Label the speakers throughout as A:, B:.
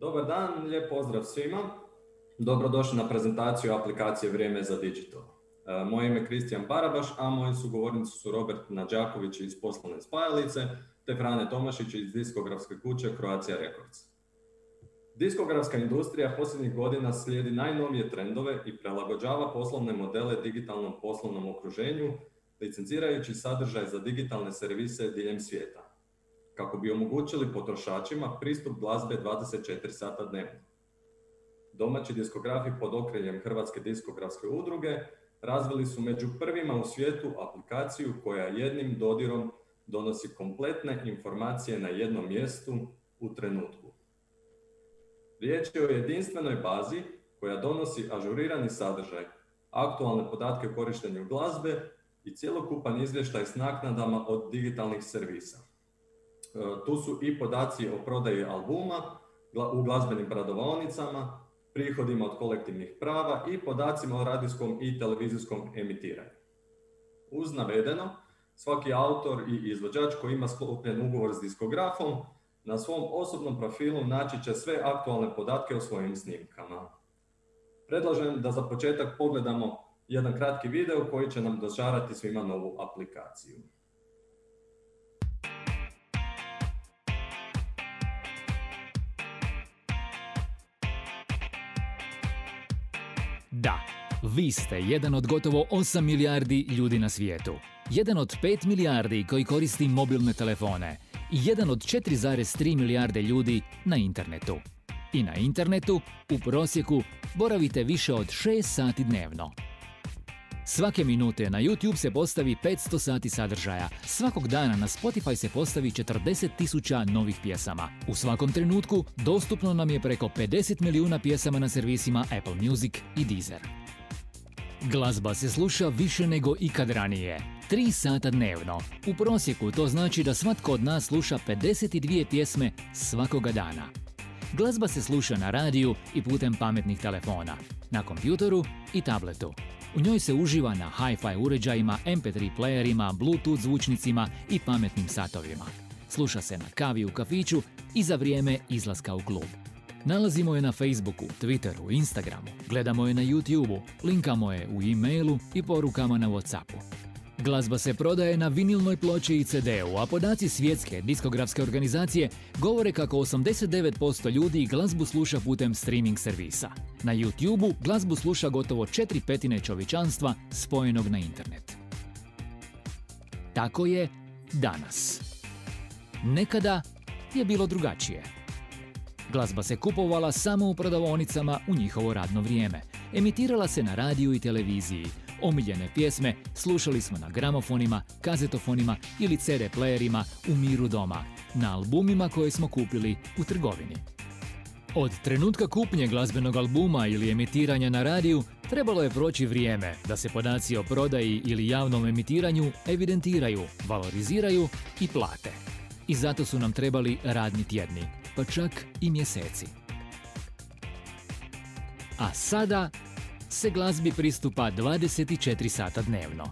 A: Dobar dan, lijep pozdrav svima. Dobrodošli na prezentaciju aplikacije Vrijeme za digital. E, moje ime je Kristijan Barabaš, a moji sugovornici su Robert Nađaković iz Poslovne spajalice te Frane Tomašić iz diskografske kuće Croatia Records. Diskografska industrija posljednjih godina slijedi najnovije trendove i prelagođava poslovne modele digitalnom poslovnom okruženju, licencirajući sadržaj za digitalne servise diljem svijeta kako bi omogućili potrošačima pristup glazbe 24 sata dnevno. Domaći diskografi pod okriljem Hrvatske diskografske udruge razvili su među prvima u svijetu aplikaciju koja jednim dodirom donosi kompletne informacije na jednom mjestu u trenutku. Riječ je o jedinstvenoj bazi koja donosi ažurirani sadržaj, aktualne podatke o korištenju glazbe i cjelokupan izvještaj s naknadama od digitalnih servisa. E, tu su i podaci o prodaji albuma u glazbenim prodavaonicama, prihodima od kolektivnih prava i podacima o radijskom i televizijskom emitiranju. Uz navedeno, svaki autor i izvođač koji ima sklopljen ugovor s diskografom na svom osobnom profilu naći će sve aktualne podatke o svojim snimkama. Predlažem da za početak pogledamo jedan kratki video koji će nam dožarati svima novu aplikaciju.
B: Da, vi ste jedan od gotovo 8 milijardi ljudi na svijetu. Jedan od 5 milijardi koji koristi mobilne telefone i jedan od 4,3 milijarde ljudi na internetu. I na internetu, u prosjeku, boravite više od 6 sati dnevno. Svake minute na YouTube se postavi 500 sati sadržaja. Svakog dana na Spotify se postavi 40 tisuća novih pjesama. U svakom trenutku dostupno nam je preko 50 milijuna pjesama na servisima Apple Music i Deezer. Glazba se sluša više nego ikad ranije. 3 sata dnevno. U prosjeku to znači da svatko od nas sluša 52 pjesme svakoga dana. Glazba se sluša na radiju i putem pametnih telefona, na kompjutoru i tabletu. U njoj se uživa na hi-fi uređajima, mp3 playerima, bluetooth zvučnicima i pametnim satovima. Sluša se na kavi u kafiću i za vrijeme izlaska u klub. Nalazimo je na Facebooku, Twitteru, Instagramu, gledamo je na YouTubeu, linkamo je u e-mailu i porukama na Whatsappu. Glazba se prodaje na vinilnoj ploči i CD-u, a podaci svjetske diskografske organizacije govore kako 89% ljudi glazbu sluša putem streaming servisa. Na YouTube-u glazbu sluša gotovo četiri petine čovječanstva spojenog na internet. Tako je danas. Nekada je bilo drugačije. Glazba se kupovala samo u prodavonicama u njihovo radno vrijeme. Emitirala se na radiju i televiziji, Omiljene pjesme slušali smo na gramofonima, kazetofonima ili CD playerima u miru doma, na albumima koje smo kupili u trgovini. Od trenutka kupnje glazbenog albuma ili emitiranja na radiju trebalo je proći vrijeme da se podaci o prodaji ili javnom emitiranju evidentiraju, valoriziraju i plate. I zato su nam trebali radni tjedni, pa čak i mjeseci. A sada se glazbi pristupa 24 sata dnevno.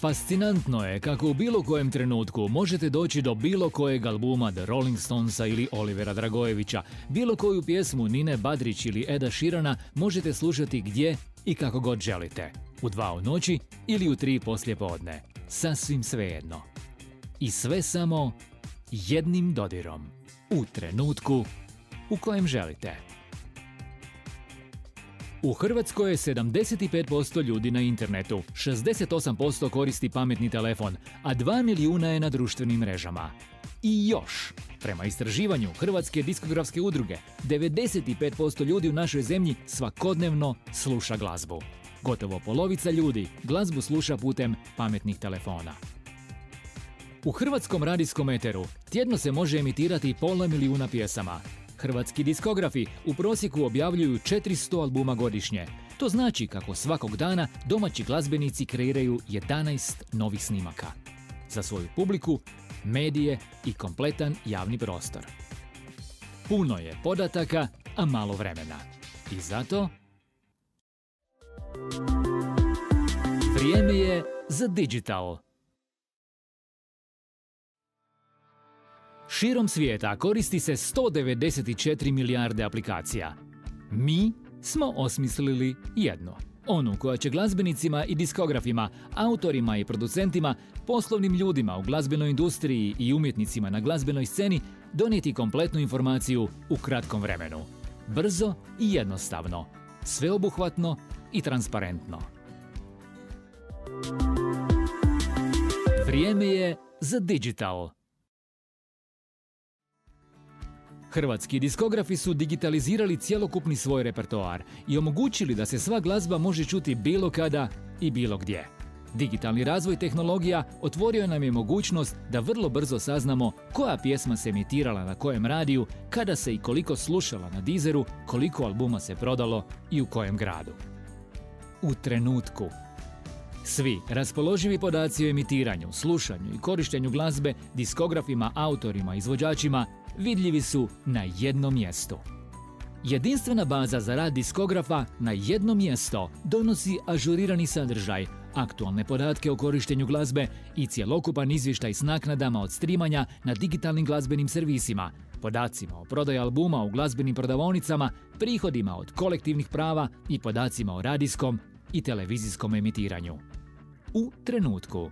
B: Fascinantno je kako u bilo kojem trenutku možete doći do bilo kojeg albuma The Rolling Stonesa ili Olivera Dragojevića, bilo koju pjesmu Nine Badrić ili Eda Širana možete slušati gdje i kako god želite. U dva u noći ili u tri poslje podne. Sasvim svejedno. I sve samo jednim dodirom. U trenutku u kojem želite. U Hrvatskoj je 75% ljudi na internetu, 68% koristi pametni telefon, a 2 milijuna je na društvenim mrežama. I još, prema istraživanju Hrvatske diskografske udruge, 95% ljudi u našoj zemlji svakodnevno sluša glazbu. Gotovo polovica ljudi glazbu sluša putem pametnih telefona. U hrvatskom radijskom eteru tjedno se može emitirati pola milijuna pjesama, Hrvatski diskografi u prosjeku objavljuju 400 albuma godišnje. To znači kako svakog dana domaći glazbenici kreiraju 11 novih snimaka. Za svoju publiku, medije i kompletan javni prostor. Puno je podataka, a malo vremena. I zato... Vrijeme je za digital. Širom svijeta koristi se 194 milijarde aplikacija. Mi smo osmislili jedno. Onu koja će glazbenicima i diskografima, autorima i producentima, poslovnim ljudima u glazbenoj industriji i umjetnicima na glazbenoj sceni donijeti kompletnu informaciju u kratkom vremenu. Brzo i jednostavno, sveobuhvatno i transparentno. Vrijeme je za digital. Hrvatski diskografi su digitalizirali cjelokupni svoj repertoar i omogućili da se sva glazba može čuti bilo kada i bilo gdje. Digitalni razvoj tehnologija otvorio nam je mogućnost da vrlo brzo saznamo koja pjesma se emitirala na kojem radiju, kada se i koliko slušala na dizeru, koliko albuma se prodalo i u kojem gradu. U trenutku svi raspoloživi podaci o emitiranju, slušanju i korištenju glazbe diskografima, autorima, izvođačima vidljivi su na jednom mjestu. Jedinstvena baza za rad diskografa na jedno mjesto donosi ažurirani sadržaj, aktualne podatke o korištenju glazbe i cjelokupan izvještaj s naknadama od streamanja na digitalnim glazbenim servisima, podacima o prodaji albuma u glazbenim prodavonicama, prihodima od kolektivnih prava i podacima o radijskom i televizijskom emitiranju. U trenutku.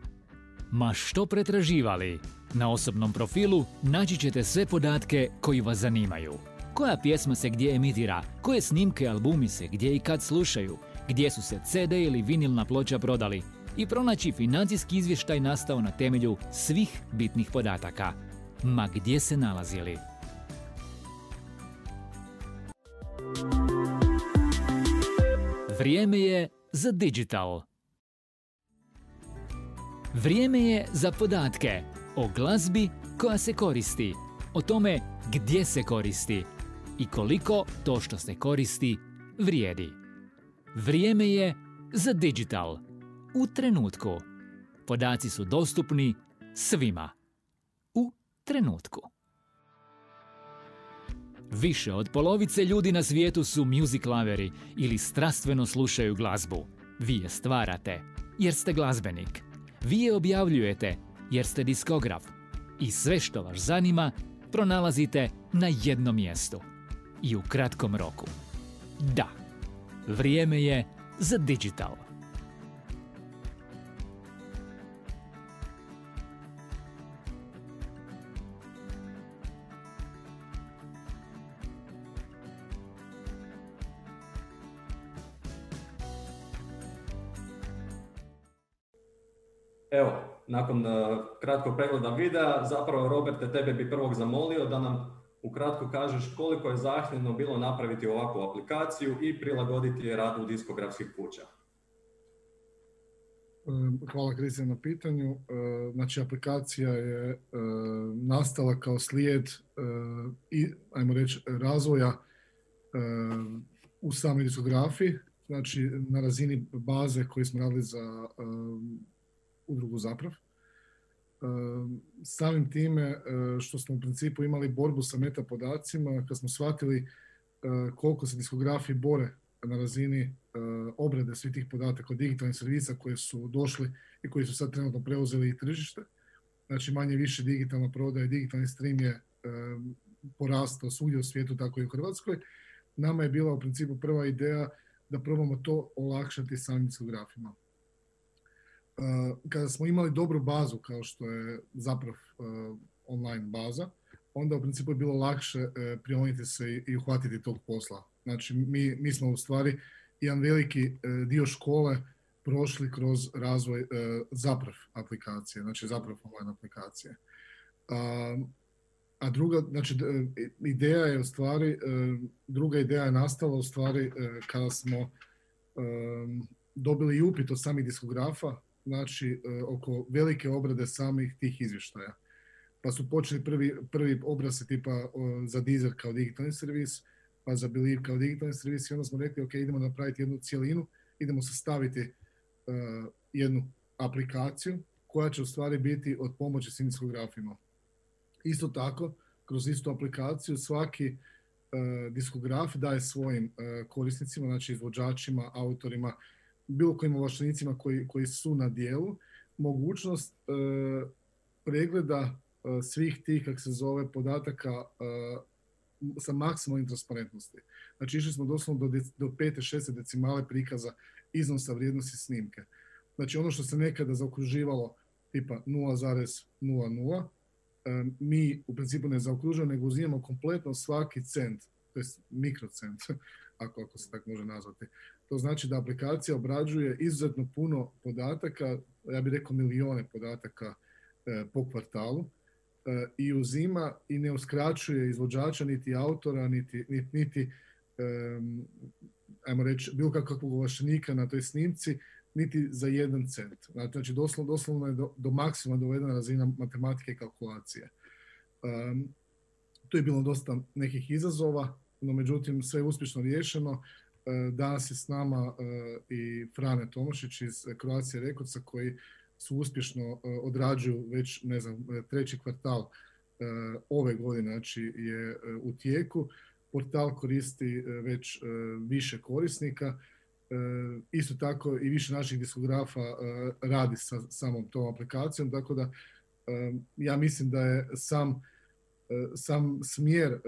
B: Ma što pretraživali? Na osobnom profilu naći ćete sve podatke koji vas zanimaju. Koja pjesma se gdje emitira, koje snimke albumi se gdje i kad slušaju, gdje su se CD ili vinilna ploča prodali i pronaći financijski izvještaj nastao na temelju svih bitnih podataka. Ma gdje se nalazili? Vrijeme je za digital. Vrijeme je za podatke o glazbi koja se koristi, o tome gdje se koristi i koliko to što se koristi vrijedi. Vrijeme je za digital. U trenutku. Podaci su dostupni svima. U trenutku. Više od polovice ljudi na svijetu su music loveri ili strastveno slušaju glazbu. Vi je stvarate jer ste glazbenik. Vi je objavljujete jer ste diskograf. I sve što vas zanima pronalazite na jednom mjestu. I u kratkom roku. Da, vrijeme je za digital.
A: Evo, nakon uh, kratkog pregleda videa, zapravo Roberte, tebe bi prvog zamolio da nam ukratko kažeš koliko je zahtjevno bilo napraviti ovakvu aplikaciju i prilagoditi je radu diskografskih kuća.
C: Hvala Kristijan na pitanju. Znači aplikacija je nastala kao slijed i, ajmo reći, razvoja u samoj diskografiji, znači na razini baze koju smo radili za udrugu Zaprav. Samim time što smo u principu imali borbu sa metapodacima, kad smo shvatili koliko se diskografi bore na razini obrade svih tih podataka od digitalnih servisa koji su došli i koji su sad trenutno preuzeli i tržište. Znači manje više digitalna prodaja i digitalni stream je porastao svugdje u svijetu, tako i u Hrvatskoj. Nama je bila u principu prva ideja da probamo to olakšati samim diskografima kada smo imali dobru bazu kao što je zapravo online baza, onda u principu je bilo lakše e, prioniti se i uhvatiti tog posla. Znači mi, mi smo u stvari jedan veliki dio škole prošli kroz razvoj zaprav aplikacije, znači zaprav online aplikacije. A druga, znači ideja je u stvari, druga ideja je nastala u stvari kada smo dobili i upit od samih diskografa znači e, oko velike obrade samih tih izvještaja. Pa su počeli prvi, prvi obrase tipa za Deezer kao digitalni servis, pa za Believe kao digitalni servis i onda smo rekli ok, idemo napraviti jednu cijelinu, idemo sastaviti uh, jednu aplikaciju koja će u stvari biti od pomoći svim diskografima. Isto tako, kroz istu aplikaciju svaki uh, diskograf daje svojim uh, korisnicima, znači izvođačima, autorima, bilo kojim ovlaštenicima koji, koji su na dijelu mogućnost e, pregleda svih tih, kak se zove, podataka sa maksimalnim transparentnosti. Znači išli smo doslovno do, do pete, šeste decimale prikaza iznosa vrijednosti snimke. Znači ono što se nekada zaokruživalo tipa 0,00, mi u principu ne zaokružujemo, nego uzimamo kompletno svaki cent, to je mikrocent, ako, ako se tako može nazvati. To znači da aplikacija obrađuje izuzetno puno podataka, ja bih rekao milijone podataka e, po kvartalu e, i uzima i ne uskraćuje izvođača, niti autora, niti, niti, niti ajmo reći, bilo kakvog ovlaštenika na toj snimci, niti za jedan cent. Znači, doslovno, doslovno je do, do maksimuma dovedena razina matematike i kalkulacije. Um, tu je bilo dosta nekih izazova, no međutim sve je uspješno riješeno. Uh, danas je s nama uh, i Frane Tomošić iz Croatia Rekordca koji su uspješno uh, odrađuju već, ne znam, treći kvartal ove godine, znači je u tijeku. Portal koristi već više korisnika E, isto tako i više naših diskografa e, radi sa samom tom aplikacijom, tako da e, ja mislim da je sam, sam smjer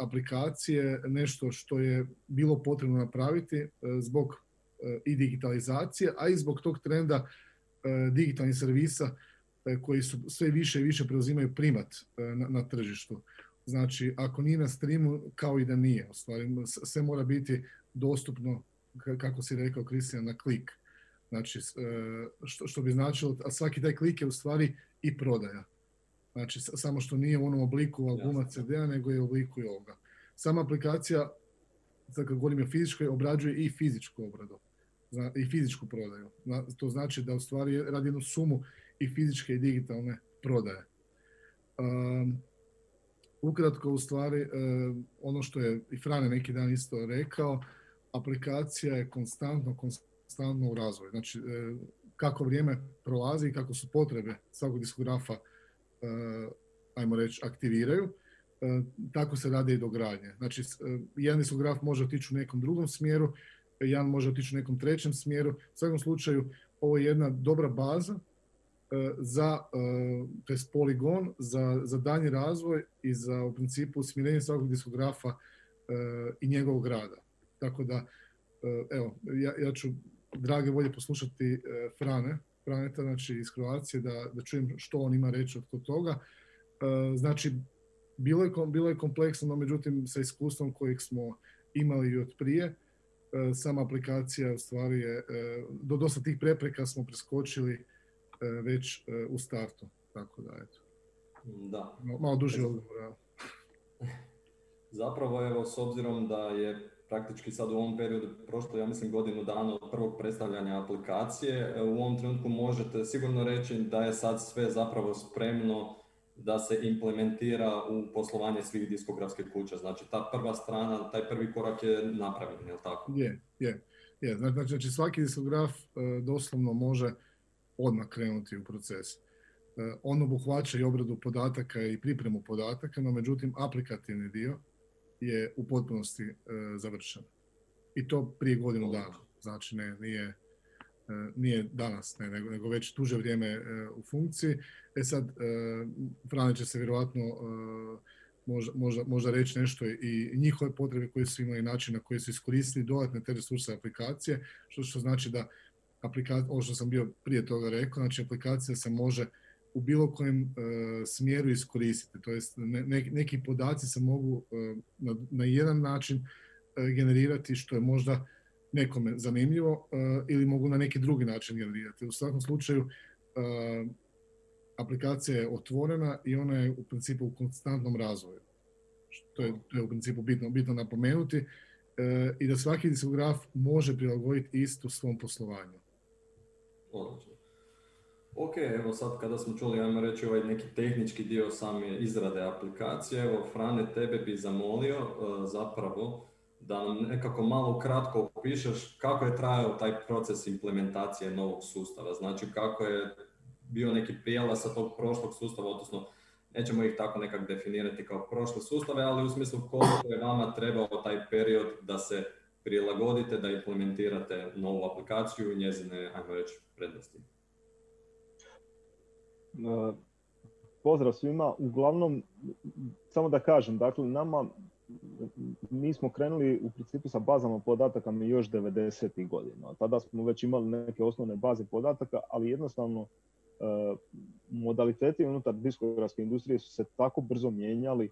C: aplikacije nešto što je bilo potrebno napraviti zbog i digitalizacije, a i zbog tog trenda digitalnih servisa koji su sve više i više preuzimaju primat na, tržištu. Znači, ako nije na streamu, kao i da nije. Sve mora biti dostupno kako si rekao Kristijan, na klik. Znači, e, što, što bi značilo, a svaki taj klik je u stvari i prodaja. Znači, samo što nije u onom obliku albuma CD-a, nego je u obliku i ovoga. Sama aplikacija, sad kad govorim o fizičkoj, obrađuje i fizičku obradu. I fizičku prodaju. To znači da u stvari radi jednu sumu i fizičke i digitalne prodaje. Um, ukratko, u stvari, um, ono što je i Frane neki dan isto rekao, aplikacija je konstantno, konstantno u razvoju. Znači, e, kako vrijeme prolazi i kako su potrebe svakog diskografa, ajmo reći, aktiviraju, e, tako se radi i dogradnje. Znači, jedan diskograf može otići u nekom drugom smjeru, jedan može otići u nekom trećem smjeru. U svakom slučaju, ovo je jedna dobra baza za, poligon za, za danji razvoj i za u principu usmjerenje svakog diskografa i njegovog rada. Tako da, evo, ja, ja ću drage volje poslušati Frane, Franeta, znači iz Kroacije, da, da čujem što on ima reći od toga. E, znači, bilo je, bilo je kompleksno, no međutim sa iskustvom kojeg smo imali i od prije, sama aplikacija u stvari je, do dosta tih prepreka smo preskočili već u startu, tako da eto.
A: Da.
C: Malo duži odgovor.
A: Zapravo evo s obzirom da je praktički sad u ovom periodu prošlo, ja mislim, godinu dana od prvog predstavljanja aplikacije. U ovom trenutku možete sigurno reći da je sad sve zapravo spremno da se implementira u poslovanje svih diskografskih kuća. Znači, ta prva strana, taj prvi korak je napravljen, je li tako?
C: Je, je. je. Znači, znači, svaki diskograf e, doslovno može odmah krenuti u proces. E, on obuhvaća i obradu podataka i pripremu podataka, no međutim, aplikativni dio je u potpunosti e, završen. I to prije godinu dana. Znači ne, nije, e, nije danas, ne, nego, nego već duže vrijeme e, u funkciji. E sad, e, Frane će se vjerojatno možda, možda, možda reći nešto i njihove potrebe koje su imali način na koji su iskoristili dodatne te resurse aplikacije, što, što znači da aplikacija, ovo što sam bio prije toga rekao, znači aplikacija se može u bilo kojem uh, smjeru iskoristiti. To jest ne, neki podaci se mogu uh, na, jedan način uh, generirati što je možda nekome zanimljivo ili mogu na neki drugi način generirati. U svakom slučaju aplikacija je otvorena i ona je u principu u konstantnom razvoju. To je, to je u principu bitno, bitno napomenuti i da svaki diskograf može prilagoditi isto svom poslovanju.
A: Odlično. Ok, evo sad kada smo čuli, ajmo reći, ovaj neki tehnički dio same izrade aplikacije, evo Frane, tebe bi zamolio uh, zapravo da nam nekako malo kratko opišeš kako je trajao taj proces implementacije novog sustava, znači kako je bio neki prijelaz sa tog prošlog sustava, odnosno nećemo ih tako nekak definirati kao prošle sustave, ali u smislu koliko je vama trebao taj period da se prilagodite, da implementirate novu aplikaciju i njezine, ajmo reći, prednosti.
D: Pozdrav svima. Uglavnom, samo da kažem, dakle, nama, mi smo krenuli u principu sa bazama podataka mi još 90. godina. Tada smo već imali neke osnovne baze podataka, ali jednostavno e, modaliteti unutar diskografske industrije su se tako brzo mijenjali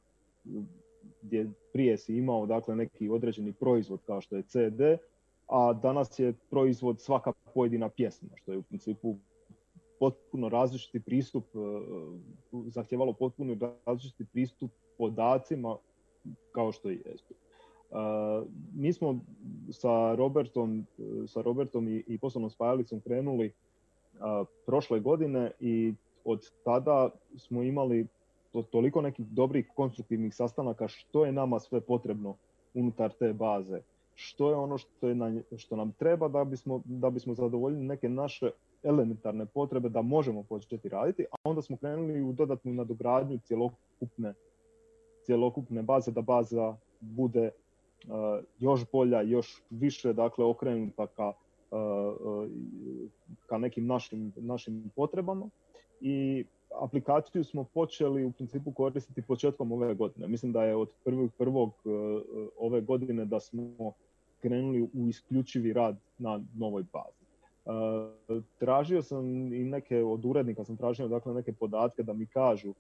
D: gdje prije si imao dakle, neki određeni proizvod kao što je CD, a danas je proizvod svaka pojedina pjesma, što je u principu potpuno različiti pristup, e, zahtjevalo potpuno različiti pristup podacima kao što i jesu. E, mi smo sa Robertom, sa Robertom i, i poslovnom spajalicom krenuli e, prošle godine i od tada smo imali toliko nekih dobrih konstruktivnih sastanaka što je nama sve potrebno unutar te baze. Što je ono što, je na, što nam treba da bismo, da bismo zadovoljili neke naše elementarne potrebe da možemo početi raditi, a onda smo krenuli u dodatnu nadogradnju cjelokupne, cjelokupne baze, da baza bude uh, još bolja, još više dakle, okrenuta ka, uh, ka nekim našim, našim potrebama. I aplikaciju smo počeli u principu koristiti početkom ove godine. Mislim da je od prvog prvog ove godine da smo krenuli u isključivi rad na novoj bazi. Tražio sam i neke od urednika sam tražio dakle neke podatke da mi kažu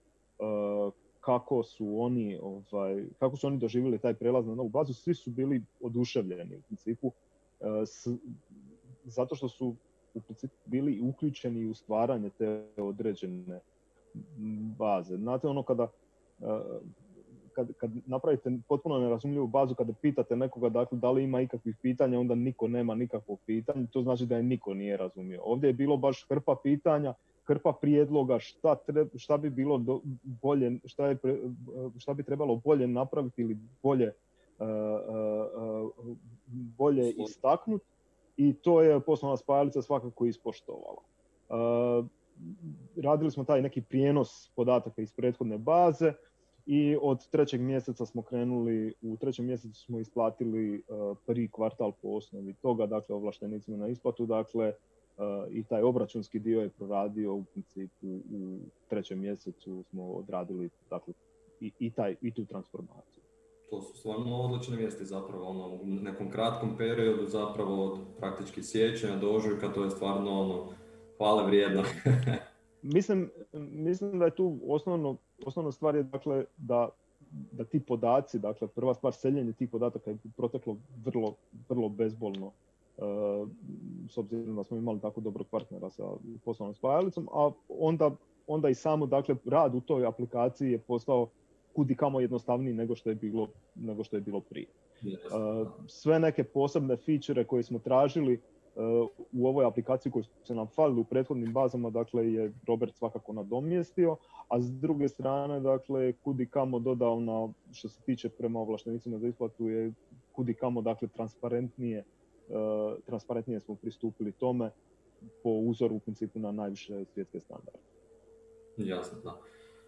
D: kako su oni ovaj kako su oni doživjeli taj prelaz na novu bazu svi su bili oduševljeni u principu s, zato što su u principu bili uključeni u stvaranje te određene baze. Znate ono kada kad, kad napravite potpuno nerazumljivu bazu, kada pitate nekoga dakle, da li ima ikakvih pitanja, onda niko nema nikakvog pitanja, to znači da je niko nije razumio. Ovdje je bilo baš hrpa pitanja, hrpa prijedloga šta, šta bi bilo do, bolje, šta, je, šta bi trebalo bolje napraviti ili bolje, uh, uh, bolje istaknuti i to je poslovna spajalica svakako ispoštovala. Uh, radili smo taj neki prijenos podataka iz prethodne baze, i od trećeg mjeseca smo krenuli, u trećem mjesecu smo isplatili prvi kvartal po osnovi toga, dakle ovlaštenicima na isplatu, dakle uh, i taj obračunski dio je proradio u principu u trećem mjesecu smo odradili dakle, i, i, taj, i tu transformaciju.
A: To su stvarno odlične vijesti zapravo, ono, u nekom kratkom periodu zapravo od praktički sjećanja do ožujka, to je stvarno ono, hvale vrijedno.
D: mislim, mislim da je tu osnovno, osnovna stvar je dakle da, da ti podaci, dakle prva stvar seljenje tih podataka je proteklo vrlo, vrlo bezbolno uh, s obzirom da smo imali tako dobrog partnera sa poslovnom spajalicom, a onda, onda i samo dakle rad u toj aplikaciji je postao kudi kamo jednostavniji nego što je bilo, nego što je bilo prije. Uh, sve neke posebne feature koje smo tražili u ovoj aplikaciji koji su nam falili u prethodnim bazama, dakle je Robert svakako nadomjestio, a s druge strane, dakle, kudi kamo dodao na, što se tiče prema ovlaštenicima za isplatu, je kudi kamo, dakle, transparentnije, uh, transparentnije smo pristupili tome po uzoru u principu na najviše svjetske standarde.
A: Jasno, da.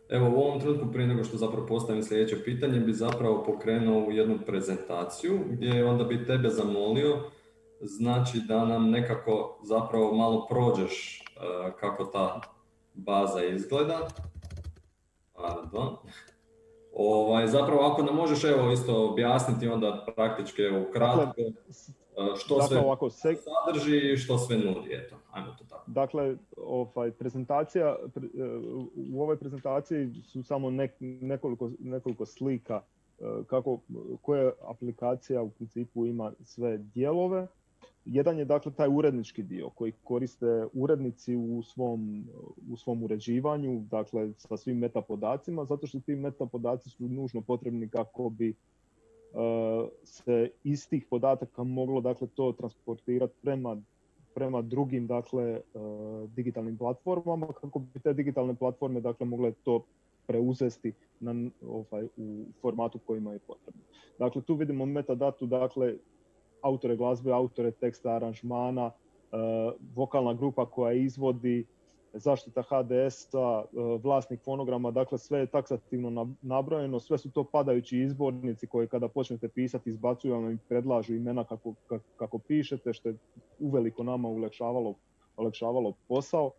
A: Evo u ovom trenutku prije nego što zapravo postavim sljedeće pitanje bi zapravo pokrenuo jednu prezentaciju gdje onda bi tebe zamolio znači da nam nekako zapravo malo prođeš e, kako ta baza izgleda. Pardon. Ovaj, zapravo ako nam možeš evo isto objasniti onda praktički evo kratko dakle, e, što dakle, sve ovako, se... sadrži i što sve nudi, eto, ajmo to tako.
D: Dakle, ovaj, prezentacija, e, u ovoj prezentaciji su samo nekoliko, nekoliko slika kako, koja aplikacija u principu ima sve dijelove jedan je dakle taj urednički dio koji koriste urednici u svom, u svom uređivanju, dakle sa svim metapodacima, zato što ti metapodaci su nužno potrebni kako bi uh, se iz tih podataka moglo dakle to transportirati prema prema drugim dakle uh, digitalnim platformama kako bi te digitalne platforme dakle mogle to preuzesti na, ovaj, u formatu kojima je potrebno. Dakle, tu vidimo metadatu, dakle, autore glazbe, autore teksta, aranžmana, e, vokalna grupa koja izvodi, zaštita HDS-a, e, vlasnik fonograma, dakle sve je taksativno nabrojeno, sve su to padajući izbornici koji kada počnete pisati izbacuju vam i predlažu imena kako, kako, pišete, što je uveliko nama ulekšavalo, posao.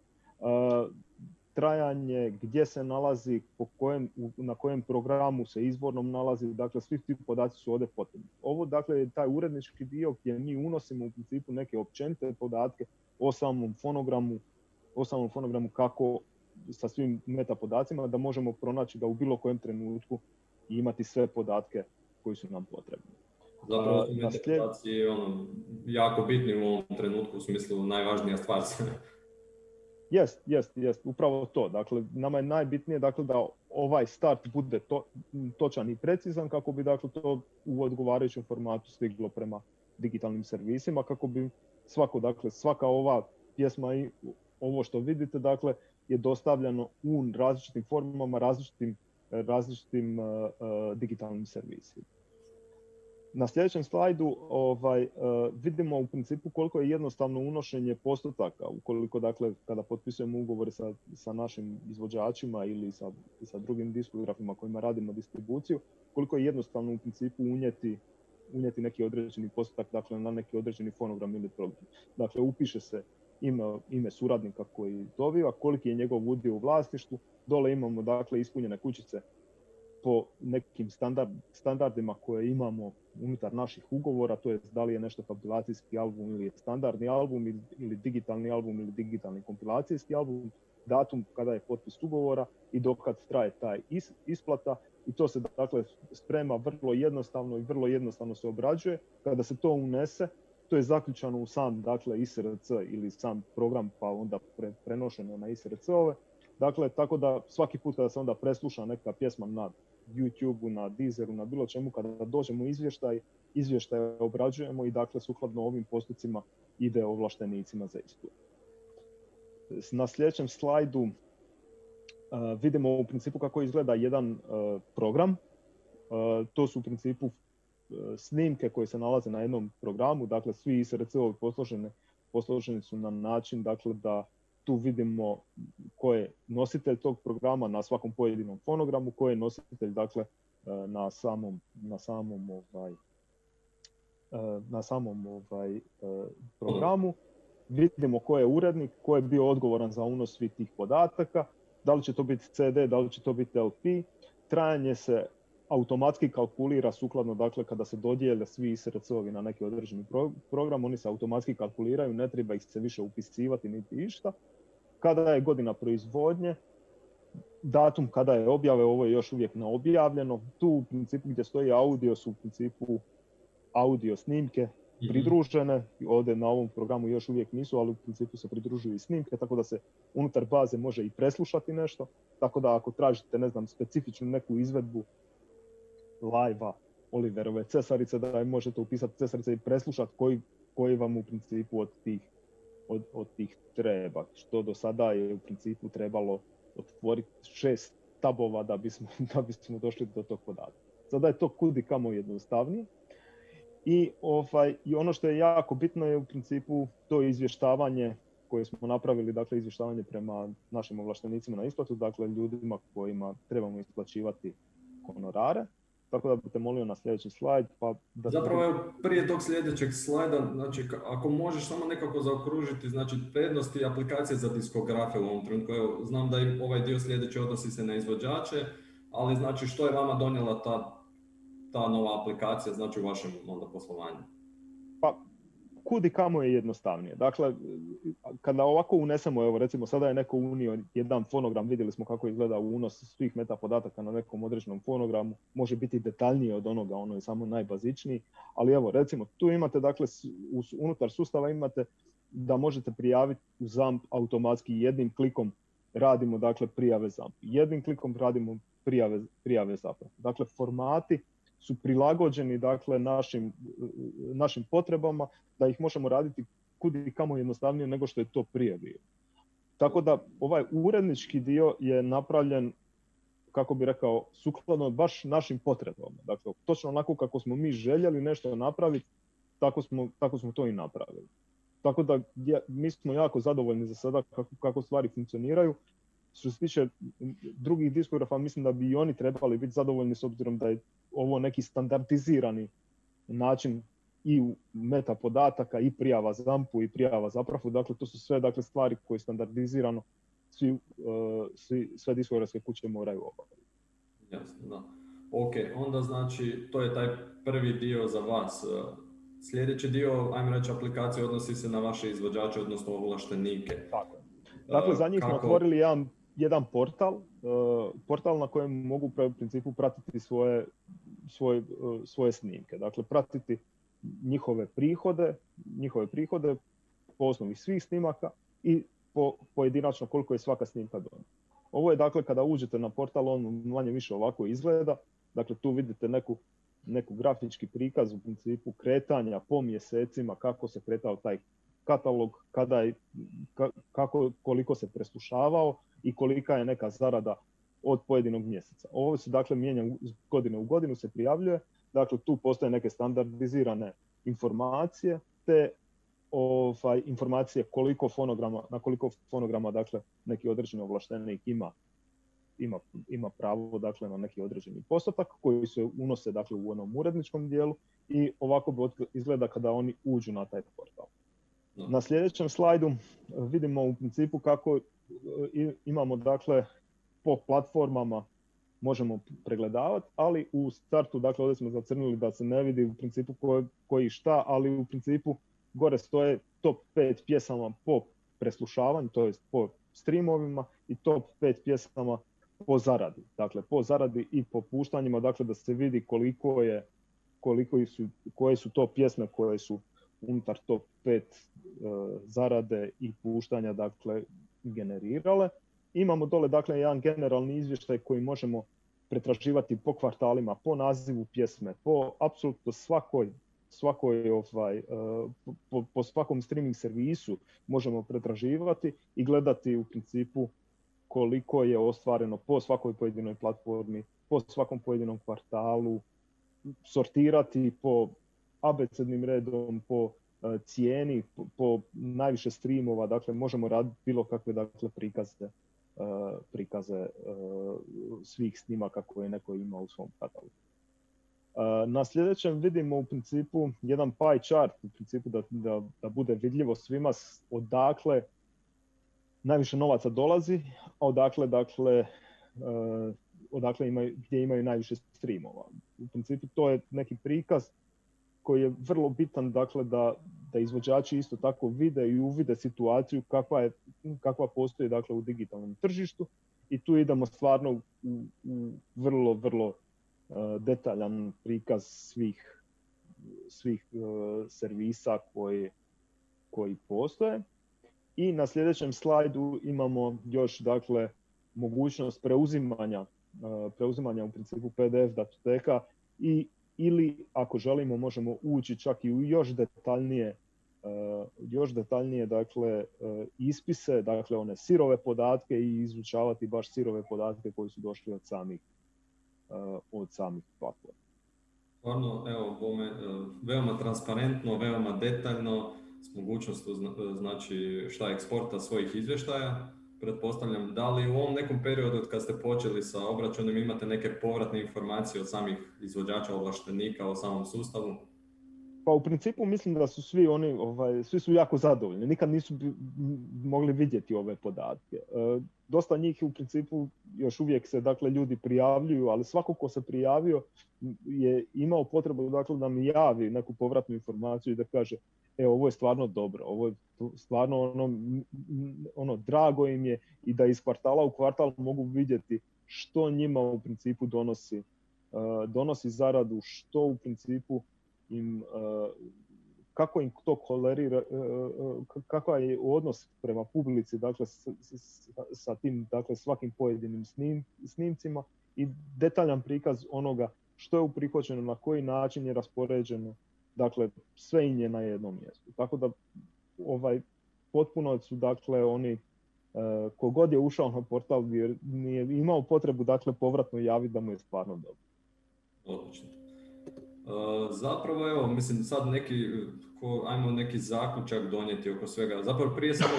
D: Trajanje, gdje se nalazi, po kojem, na kojem programu se izvornom nalazi, dakle svi ti podaci su ovdje potrebni. Ovo dakle je taj urednički dio gdje mi unosimo u principu neke općenite podatke o samom fonogramu, o samom fonogramu kako sa svim meta podacima da možemo pronaći da u bilo kojem trenutku imati sve podatke koji su nam potrebni.
A: Zapravo su ono, jako bitni u ovom trenutku, u smislu najvažnija stvar.
D: Jest, jest, jest, upravo to. Dakle, nama je najbitnije dakle, da ovaj start bude to, točan i precizan kako bi dakle, to u odgovarajućem formatu stiglo prema digitalnim servisima, kako bi svako, dakle, svaka ova pjesma i ovo što vidite dakle, je dostavljeno u različitim formama, različitim, različitim uh, digitalnim servisima. Na sljedećem slajdu ovaj, uh, vidimo u principu koliko je jednostavno unošenje postotaka, ukoliko dakle kada potpisujemo ugovore sa, sa našim izvođačima ili sa, sa drugim diskografima kojima radimo distribuciju, koliko je jednostavno u principu unijeti, unijeti neki određeni postotak dakle, na neki određeni fonogram ili program. Dakle, upiše se ime, ime suradnika koji dobiva, koliki je njegov udio u vlasništvu, dole imamo dakle ispunjene kućice po nekim standard, standardima koje imamo unutar naših ugovora, to je da li je nešto kompilacijski album ili standardni album ili, ili digitalni album ili digitalni kompilacijski album, datum kada je potpis ugovora i dokad traje taj is, isplata i to se dakle sprema vrlo jednostavno i vrlo jednostavno se obrađuje. Kada se to unese, to je zaključano u sam dakle ISRC ili sam program pa onda pre, prenošeno na ISRC-ove. Dakle, tako da svaki put kada se onda presluša neka pjesma na YouTube-u, na Deezeru, na bilo čemu, kada dođemo u izvještaj, izvještaj obrađujemo i dakle sukladno ovim postupcima ide ovlaštenicima za istu. Na sljedećem slajdu uh, vidimo u principu kako izgleda jedan uh, program. Uh, to su u principu snimke koje se nalaze na jednom programu, dakle svi ISRC-ovi posloženi, posloženi su na način dakle, da tu vidimo ko je nositelj tog programa na svakom pojedinom fonogramu, ko je nositelj dakle na samom, na samom ovaj, na samom ovaj, programu. Vidimo ko je urednik, ko je bio odgovoran za unos svih tih podataka, da li će to biti CD, da li će to biti LP. Trajanje se automatski kalkulira sukladno, dakle, kada se dodijele svi ISRC-ovi na neki određeni program, oni se automatski kalkuliraju, ne treba ih se više upisivati niti išta. Kada je godina proizvodnje, datum kada je objave, ovo je još uvijek neobjavljeno. Tu u principu gdje stoji audio su u principu audio snimke mhm. pridružene. Ovdje na ovom programu još uvijek nisu, ali u principu se pridružuju i snimke, tako da se unutar baze može i preslušati nešto. Tako da ako tražite, ne znam, specifičnu neku izvedbu live Oliverove cesarice, da možete upisati cesarice i preslušati koji, koji vam u principu od tih, od, od tih treba. Što do sada je u principu trebalo otvoriti šest tabova da bismo, da bismo došli do tog podatka. Sada je to kudi kamo jednostavnije. I, ovaj, I ono što je jako bitno je u principu to izvještavanje koje smo napravili, dakle izvještavanje prema našim ovlaštenicima na isplatu, dakle ljudima kojima trebamo isplaćivati honorare. Tako da bi te molio na sljedeći slajd. Pa
A: da Zapravo prije tog sljedećeg slajda, znači ako možeš samo nekako zaokružiti znači prednosti aplikacije za diskografe u ovom trenutku. Evo, znam da ovaj dio sljedeći odnosi se na izvođače, ali znači što je vama donijela ta, ta nova aplikacija znači u vašem onda poslovanju?
D: Kud i kamo je jednostavnije. Dakle, kada ovako unesemo, evo recimo sada je neko unio jedan fonogram, vidjeli smo kako izgleda unos svih meta podataka na nekom određenom fonogramu, može biti detaljnije od onoga, ono je samo najbazičniji, ali evo recimo tu imate dakle unutar sustava imate da možete prijaviti u ZAMP automatski jednim klikom radimo dakle prijave ZAMP. Jednim klikom radimo prijave, prijave zapravo. Dakle, formati su prilagođeni dakle našim, našim potrebama da ih možemo raditi kudi kamo jednostavnije nego što je to prije bilo. Tako da ovaj urednički dio je napravljen kako bi rekao, sukladno baš našim potrebama. Dakle, točno onako kako smo mi željeli nešto napraviti, tako smo, tako smo to i napravili. Tako da mi smo jako zadovoljni za sada kako, kako stvari funkcioniraju što se tiče drugih diskografa, mislim da bi i oni trebali biti zadovoljni s obzirom da je ovo neki standardizirani način i meta podataka i prijava ZAMP-u i prijava zapravu. Dakle, to su sve dakle, stvari koje standardizirano svi, svi, sve diskografske kuće moraju obaviti.
A: Jasno, da. Ok, onda znači to je taj prvi dio za vas. Sljedeći dio, ajmo reći, aplikacije odnosi se na vaše izvođače, odnosno ovlaštenike.
D: Tako. Dakle, za njih smo otvorili jedan, jedan portal, portal na kojem mogu u principu pratiti svoje, svoje, svoje snimke. Dakle, pratiti njihove prihode, njihove prihode po osnovi svih snimaka i po, pojedinačno koliko je svaka snimka donijela. Ovo je dakle kada uđete na portal, on manje više ovako izgleda. Dakle, tu vidite neku, neku grafički prikaz u principu kretanja po mjesecima, kako se kretao taj katalog, kada je, kako, koliko se preslušavao i kolika je neka zarada od pojedinog mjeseca. Ovo se dakle mijenja godine u godinu, se prijavljuje. Dakle, tu postoje neke standardizirane informacije, te ovaj, informacije koliko fonograma, na koliko fonograma dakle, neki određeni ovlaštenik ima, ima, ima pravo dakle, na neki određeni postotak koji se unose dakle, u onom uredničkom dijelu i ovako bi izgleda kada oni uđu na taj portal. Na sljedećem slajdu vidimo u principu kako imamo dakle po platformama možemo pregledavati, ali u startu, dakle ovdje smo zacrnili da se ne vidi u principu koji šta, ali u principu gore stoje top 5 pjesama po preslušavanju, to jest po streamovima i top 5 pjesama po zaradi. Dakle, po zaradi i po puštanjima, dakle da se vidi koliko je, koliko su, koje su to pjesme koje su unutar top 5 e, zarade i puštanja dakle generirale. Imamo dole dakle jedan generalni izvještaj koji možemo pretraživati po kvartalima, po nazivu pjesme, po apsolutno svakoj svakoj, ovaj, e, po, po svakom streaming servisu možemo pretraživati i gledati u principu koliko je ostvareno po svakoj pojedinoj platformi, po svakom pojedinom kvartalu, sortirati po abecednim redom, po e, cijeni, po, najviše streamova, dakle možemo raditi bilo kakve dakle, prikaze, e, prikaze svih snimaka koje neko ima u svom katalogu. Na sljedećem vidimo u principu jedan pie chart, u principu da, da, da bude vidljivo svima odakle najviše novaca dolazi, a odakle, dakle, odakle imaju, gdje imaju najviše streamova. U principu to je neki prikaz koji je vrlo bitan dakle, da, da izvođači isto tako vide i uvide situaciju kakva, je, kakva postoji dakle, u digitalnom tržištu i tu idemo stvarno u, u vrlo, vrlo E, detaljan prikaz svih, svih e, servisa koji, koji postoje. I na sljedećem slajdu imamo još dakle mogućnost preuzimanja, e, preuzimanja u principu PDF datoteka i ili ako želimo možemo ući čak i u još detaljnije još detaljnije dakle ispise, dakle one sirove podatke i izučavati baš sirove podatke koji su došli od samih Eh, od samih platforma.
A: Stvarno, evo, bome, veoma transparentno, veoma detaljno, s mogućnosti eh, znači šta eksporta svojih izvještaja. Pretpostavljam, da li u ovom nekom periodu kad ste počeli sa obračunom imate neke povratne informacije od samih izvođača, ovlaštenika o samom sustavu?
D: Pa u principu mislim da su svi oni, ovaj, svi su jako zadovoljni. Nikad nisu mogli vidjeti ove podatke. E, dosta njih u principu još uvijek se dakle ljudi prijavljuju, ali svako ko se prijavio je imao potrebu dakle da mi javi neku povratnu informaciju i da kaže e ovo je stvarno dobro, ovo je stvarno ono, ono drago im je i da iz kvartala u kvartal mogu vidjeti što njima u principu donosi, uh, donosi zaradu, što u principu im uh, kako im to kolerira, uh, kakav je odnos prema publici, dakle, sa, tim, dakle, svakim pojedinim snim, snimcima i detaljan prikaz onoga što je uprihođeno, na koji način je raspoređeno, dakle, sve im je na jednom mjestu. Tako da, ovaj, potpuno su, dakle, oni, uh, kogod je ušao na portal nije imao potrebu, dakle, povratno javiti da mu je stvarno dobro.
A: Odlično. Zapravo, evo, mislim, sad neki, ko, ajmo neki zaključak donijeti oko svega. Zapravo, prije samo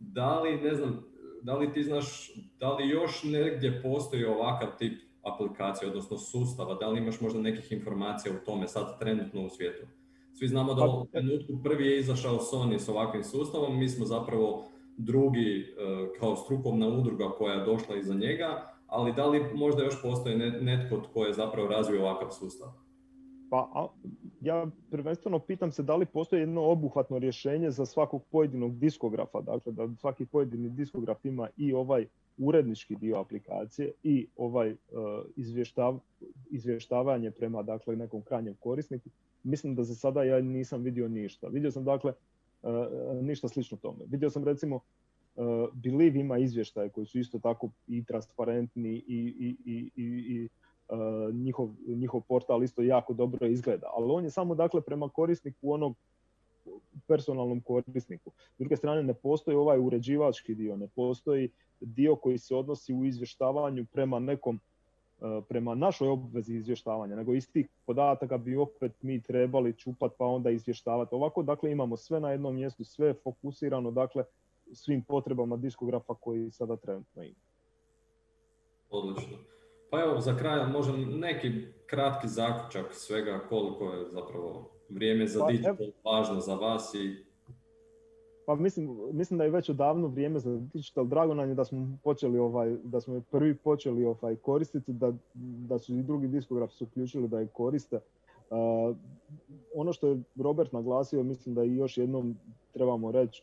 A: da li, ne znam, da li ti znaš, da li još negdje postoji ovakav tip aplikacije, odnosno sustava, da li imaš možda nekih informacija o tome sad trenutno u svijetu? Svi znamo da u pa, trenutku prvi je izašao Sony s ovakvim sustavom, mi smo zapravo drugi kao strukovna udruga koja je došla iza njega, ali da li možda još postoji netko tko je zapravo razvio ovakav sustav?
D: Pa ja prvenstveno pitam se da li postoji jedno obuhvatno rješenje za svakog pojedinog diskografa, dakle da svaki pojedini diskograf ima i ovaj urednički dio aplikacije i ovaj uh, izvještavanje prema dakle nekom krajnjem korisniku. Mislim da za sada ja nisam vidio ništa. Vidio sam dakle uh, ništa slično tome. Vidio sam recimo uh, Believe ima izvještaje koji su isto tako i transparentni i, i, i, i njihov, njihov portal isto jako dobro izgleda, ali on je samo dakle prema korisniku onog personalnom korisniku. S druge strane ne postoji ovaj uređivački dio, ne postoji dio koji se odnosi u izvještavanju prema nekom prema našoj obvezi izvještavanja, nego iz tih podataka bi opet mi trebali čupati pa onda izvještavati. Ovako, dakle, imamo sve na jednom mjestu, sve fokusirano, dakle, svim potrebama diskografa koji sada trenutno ima.
A: Odlično. Pa evo, za kraj možda neki kratki zaključak svega koliko je zapravo vrijeme za pa, digital važno za vas i
D: pa mislim, mislim da je već odavno vrijeme za digital. Drago nam je da smo počeli ovaj, da smo prvi počeli ovaj koristiti, da, da su i drugi diskografi su uključili da je koriste. Uh, ono što je Robert naglasio, mislim da i još jednom trebamo reći,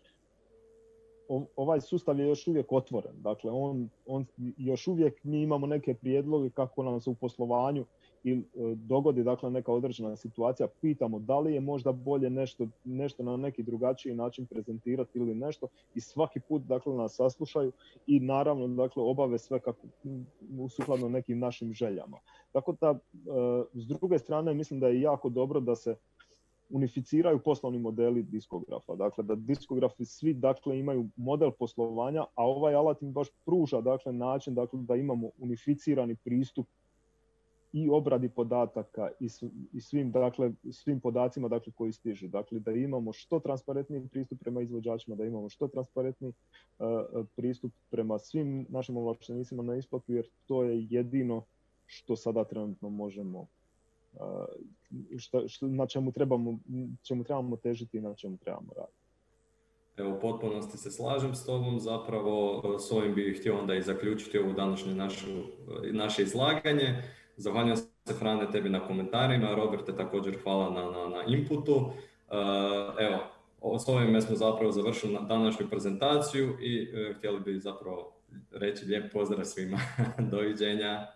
D: ovaj sustav je još uvijek otvoren. Dakle, on, on još uvijek mi imamo neke prijedloge kako nam se u poslovanju ili e, dogodi dakle, neka određena situacija, pitamo da li je možda bolje nešto, nešto na neki drugačiji način prezentirati ili nešto i svaki put dakle, nas saslušaju i naravno dakle, obave sve kako, sukladno nekim našim željama. Tako da, e, s druge strane, mislim da je jako dobro da se unificiraju poslovni modeli diskografa. Dakle, da diskografi svi dakle, imaju model poslovanja, a ovaj alat im baš pruža dakle, način dakle, da imamo unificirani pristup i obradi podataka i, svim, dakle, svim podacima dakle, koji stižu. Dakle, da imamo što transparentniji pristup prema izvođačima, da imamo što transparentniji uh, pristup prema svim našim ovlaštenicima na isplatu, jer to je jedino što sada trenutno možemo šta, šta, na čemu trebamo, čemu trebamo težiti i na čemu trebamo raditi.
A: Evo, u potpunosti se slažem s tobom, zapravo s ovim bih htio onda i zaključiti ovu današnje našu, naše izlaganje. Zahvaljujem se Frane tebi na komentarima, Roberte također hvala na, na, na inputu. Evo, s ovime smo zapravo završili današnju prezentaciju i e, htjeli bi zapravo reći lijep pozdrav svima. Doviđenja.